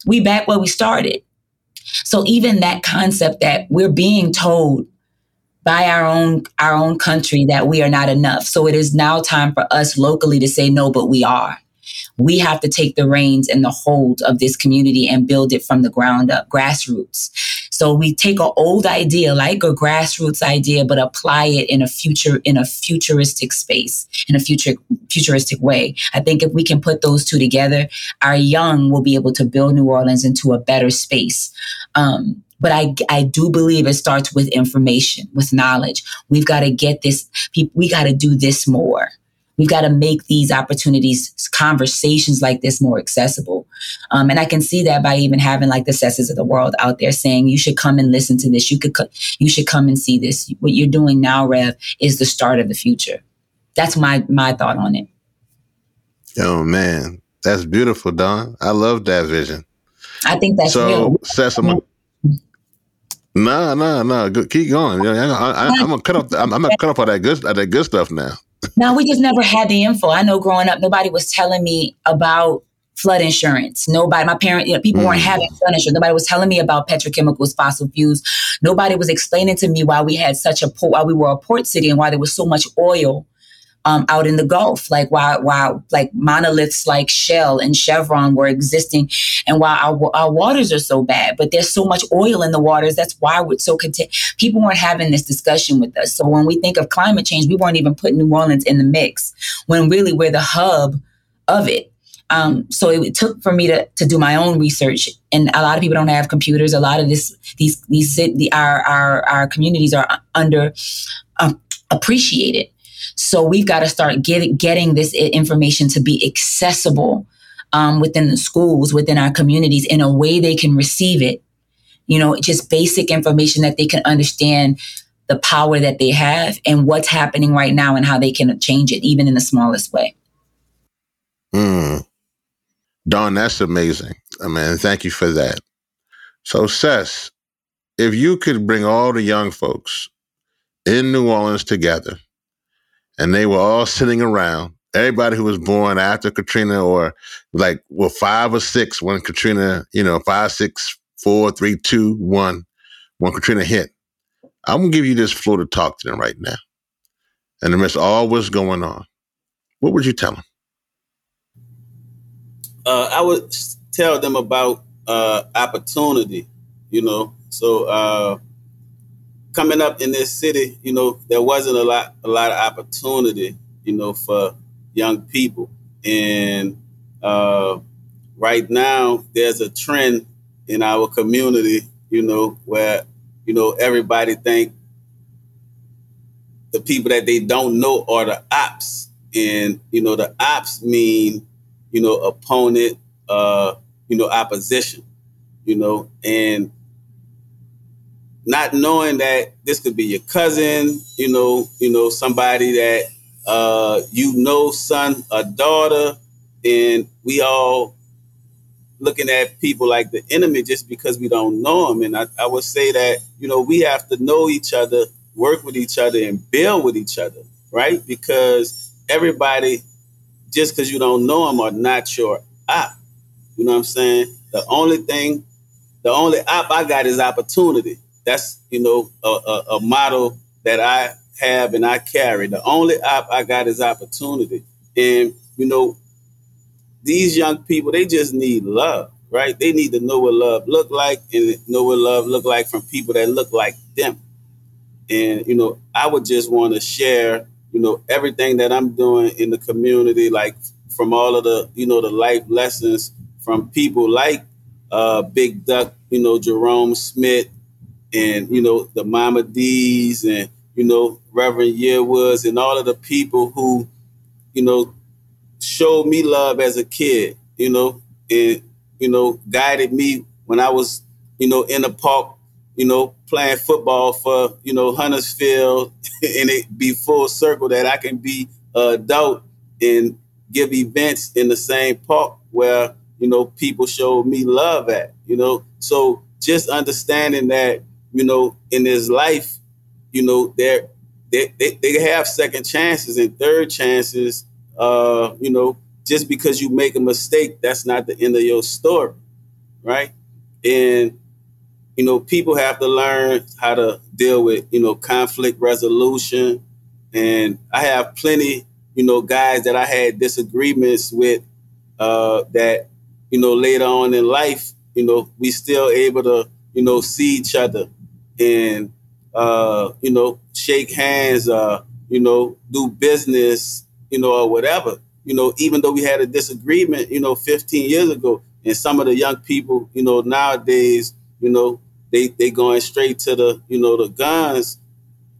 we back where we started. So even that concept that we're being told by our own our own country that we are not enough. So it is now time for us locally to say no, but we are. We have to take the reins and the hold of this community and build it from the ground up, grassroots. So we take an old idea, like a grassroots idea, but apply it in a future, in a futuristic space, in a future, futuristic way. I think if we can put those two together, our young will be able to build New Orleans into a better space. Um, but I, I do believe it starts with information, with knowledge. We've got to get this, we got to do this more. We've got to make these opportunities, conversations like this more accessible. Um, and I can see that by even having like the Sesses of the world out there saying, you should come and listen to this. You could, you should come and see this. What you're doing now, Rev, is the start of the future. That's my, my thought on it. Oh man, that's beautiful, Dawn. I love that vision. I think that's so. Real. Sesame. No, no, no. Keep going. I, am gonna cut off. I'm, I'm, gonna cut off all that good, all that good stuff now now we just never had the info. I know growing up, nobody was telling me about flood insurance. Nobody, my parents, you know, people mm. weren't having flood insurance. Nobody was telling me about petrochemicals, fossil fuels. Nobody was explaining to me why we had such a port, why we were a port city and why there was so much oil um, out in the Gulf, like why why like monoliths like Shell and Chevron were existing, and why our, our waters are so bad. But there's so much oil in the waters. That's why we're so content. People weren't having this discussion with us. So when we think of climate change, we weren't even putting New Orleans in the mix when really we're the hub of it. Um, so it took for me to, to do my own research, and a lot of people don't have computers. A lot of this, these, these, the, our, our, our communities are under um, appreciated. So we've got to start get, getting this information to be accessible um, within the schools, within our communities in a way they can receive it. You know, just basic information that they can understand the power that they have and what's happening right now and how they can change it, even in the smallest way. Mm. Dawn, that's amazing. I mean, thank you for that. So, Sess, if you could bring all the young folks in New Orleans together and they were all sitting around. Everybody who was born after Katrina or like well five or six when Katrina, you know, five, six, four, three, two, one, when Katrina hit. I'm gonna give you this floor to talk to them right now. And amidst all what's going on, what would you tell them? Uh, I would tell them about uh, opportunity, you know. So uh, coming up in this city, you know, there wasn't a lot a lot of opportunity, you know, for young people. And uh, right now, there's a trend in our community, you know, where you know everybody think the people that they don't know are the ops, and you know the ops mean you know opponent, uh, you know opposition, you know, and not knowing that this could be your cousin, you know, you know, somebody that uh, you know, son a daughter, and we all looking at people like the enemy just because we don't know them. And I, I would say that, you know, we have to know each other, work with each other, and build with each other, right? Because everybody, just because you don't know them, are not your op. You know what I'm saying? The only thing, the only op I got is opportunity that's you know a, a, a model that I have and I carry. The only op I got is opportunity, and you know these young people they just need love, right? They need to know what love look like and know what love look like from people that look like them. And you know, I would just want to share, you know, everything that I'm doing in the community, like from all of the, you know, the life lessons from people like uh, Big Duck, you know, Jerome Smith, and you know the Mama D's and you know Reverend Yearwoods and all of the people who you know showed me love as a kid, you know, and you know, guided me when I was, you know, in the park, you know, playing football for, you know, Hunter's Field, *laughs* and it be full circle that I can be an adult and give events in the same park where, you know, people showed me love at, you know. So just understanding that, you know, in this life, you know, they, they, they have second chances and third chances. Uh, you know, just because you make a mistake, that's not the end of your story, right? And you know, people have to learn how to deal with you know conflict resolution. And I have plenty, you know, guys that I had disagreements with uh, that you know later on in life, you know, we still able to you know see each other and uh, you know, shake hands, uh, you know, do business, you know, or whatever. You know, even though we had a disagreement, you know, 15 years ago, and some of the young people, you know, nowadays, you know, they they going straight to the, you know, the guns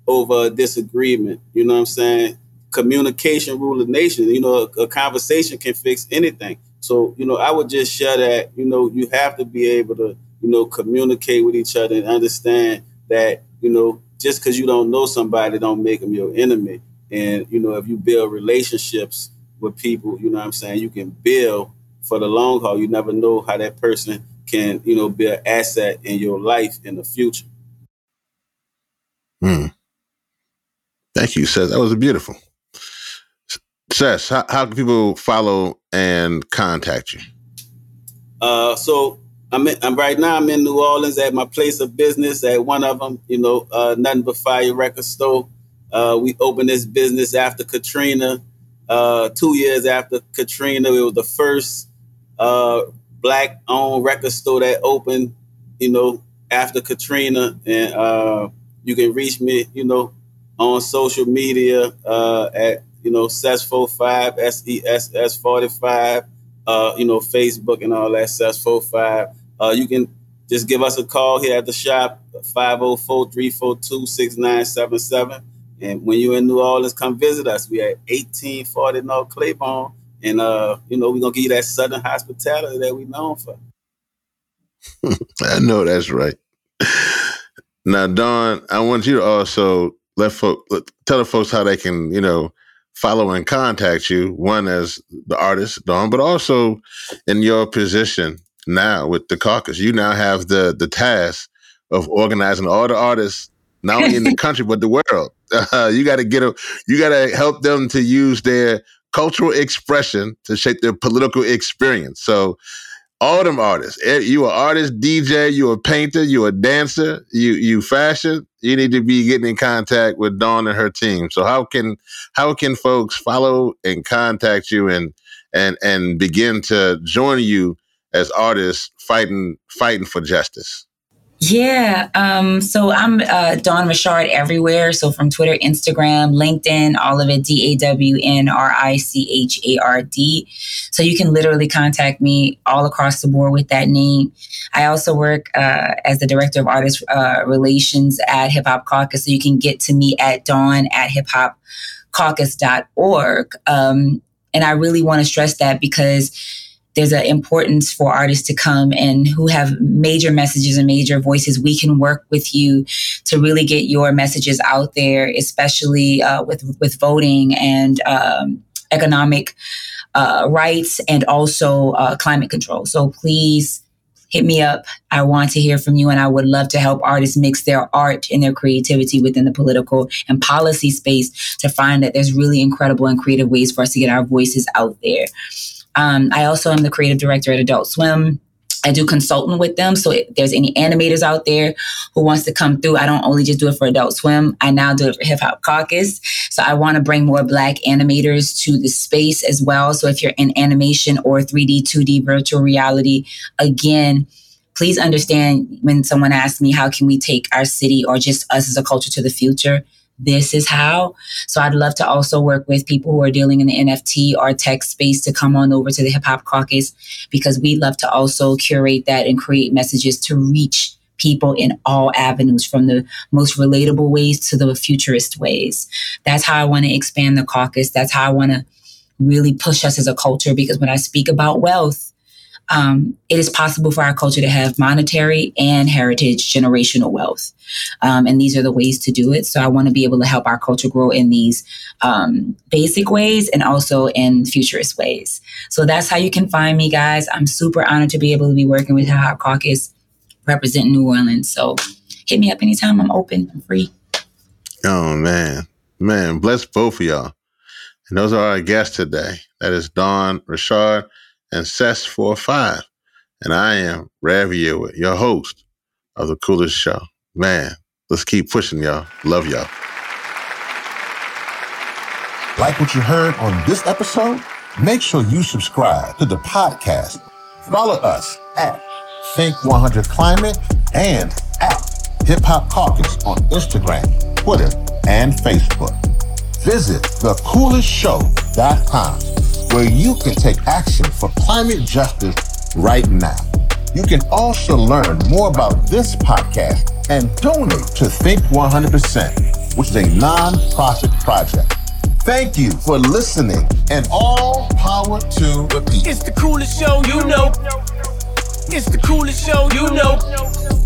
over a disagreement. You know what I'm saying? Communication rule of nation. You know, a, a conversation can fix anything. So, you know, I would just share that, you know, you have to be able to, you know, communicate with each other and understand that you know, just because you don't know somebody don't make them your enemy. And, you know, if you build relationships with people, you know what I'm saying, you can build for the long haul. You never know how that person can, you know, be an asset in your life in the future. Hmm. Thank you, Sess. That was beautiful. Sess, how, how can people follow and contact you? Uh, so I'm, in, I'm right now. I'm in New Orleans at my place of business at one of them. You know, uh, nothing but fire record store. Uh, we opened this business after Katrina. Uh, two years after Katrina, it was the first uh, black-owned record store that opened. You know, after Katrina, and uh, you can reach me. You know, on social media uh, at you know SESS45 S E S S 45. you know, Facebook and all that SESS45. Uh, you can just give us a call here at the shop, 504-342-6977. And when you're in New Orleans, come visit us. We at 1840 North Claiborne. And, uh, you know, we're going to give you that Southern hospitality that we're known for. *laughs* I know that's right. Now, Dawn, I want you to also let folk tell the folks how they can, you know, follow and contact you. One as the artist, Dawn, but also in your position now with the caucus. You now have the the task of organizing all the artists, not only in the *laughs* country but the world. *laughs* Uh, you got to get them. You got to help them to use their cultural expression to shape their political experience. So. All them artists. Eh, you an artist, DJ, you a painter, you a dancer, you you fashion. You need to be getting in contact with Dawn and her team. So how can how can folks follow and contact you and and and begin to join you as artists fighting fighting for justice? Yeah. Um, so I'm uh, Dawn Richard everywhere. So from Twitter, Instagram, LinkedIn, all of it, D A W N R I C H A R D. So you can literally contact me all across the board with that name. I also work uh, as the Director of Artist uh, Relations at Hip Hop Caucus. So you can get to me at dawn at hiphopcaucus.org. Um, and I really want to stress that because there's an importance for artists to come and who have major messages and major voices. We can work with you to really get your messages out there, especially uh, with with voting and um, economic uh, rights and also uh, climate control. So please hit me up. I want to hear from you, and I would love to help artists mix their art and their creativity within the political and policy space to find that there's really incredible and creative ways for us to get our voices out there. Um, I also am the creative director at Adult Swim. I do consulting with them. So if there's any animators out there who wants to come through, I don't only just do it for Adult Swim. I now do it for Hip Hop Caucus. So I want to bring more Black animators to the space as well. So if you're in animation or 3D, 2D, virtual reality, again, please understand when someone asks me, how can we take our city or just us as a culture to the future? This is how. So I'd love to also work with people who are dealing in the NFT or tech space to come on over to the Hip Hop Caucus because we love to also curate that and create messages to reach people in all avenues from the most relatable ways to the futurist ways. That's how I want to expand the caucus. That's how I want to really push us as a culture because when I speak about wealth, um, it is possible for our culture to have monetary and heritage generational wealth. Um, and these are the ways to do it. So I want to be able to help our culture grow in these um, basic ways and also in futurist ways. So that's how you can find me, guys. I'm super honored to be able to be working with Hip Caucus, representing New Orleans. So hit me up anytime. I'm open. I'm free. Oh, man. Man, bless both of y'all. And those are our guests today. That is Dawn Richard and Sess 45. And I am Rev Yearwood, your host of The Coolest Show. Man, let's keep pushing, y'all. Love y'all. Like what you heard on this episode? Make sure you subscribe to the podcast. Follow us at Think 100 Climate and at Hip Hop Caucus on Instagram, Twitter, and Facebook. Visit thecoolestshow.com where you can take action for climate justice right now. You can also learn more about this podcast and donate to Think 100%, which is a non-profit project. Thank you for listening and all power to the people. It's the coolest show you know. It's the coolest show you know.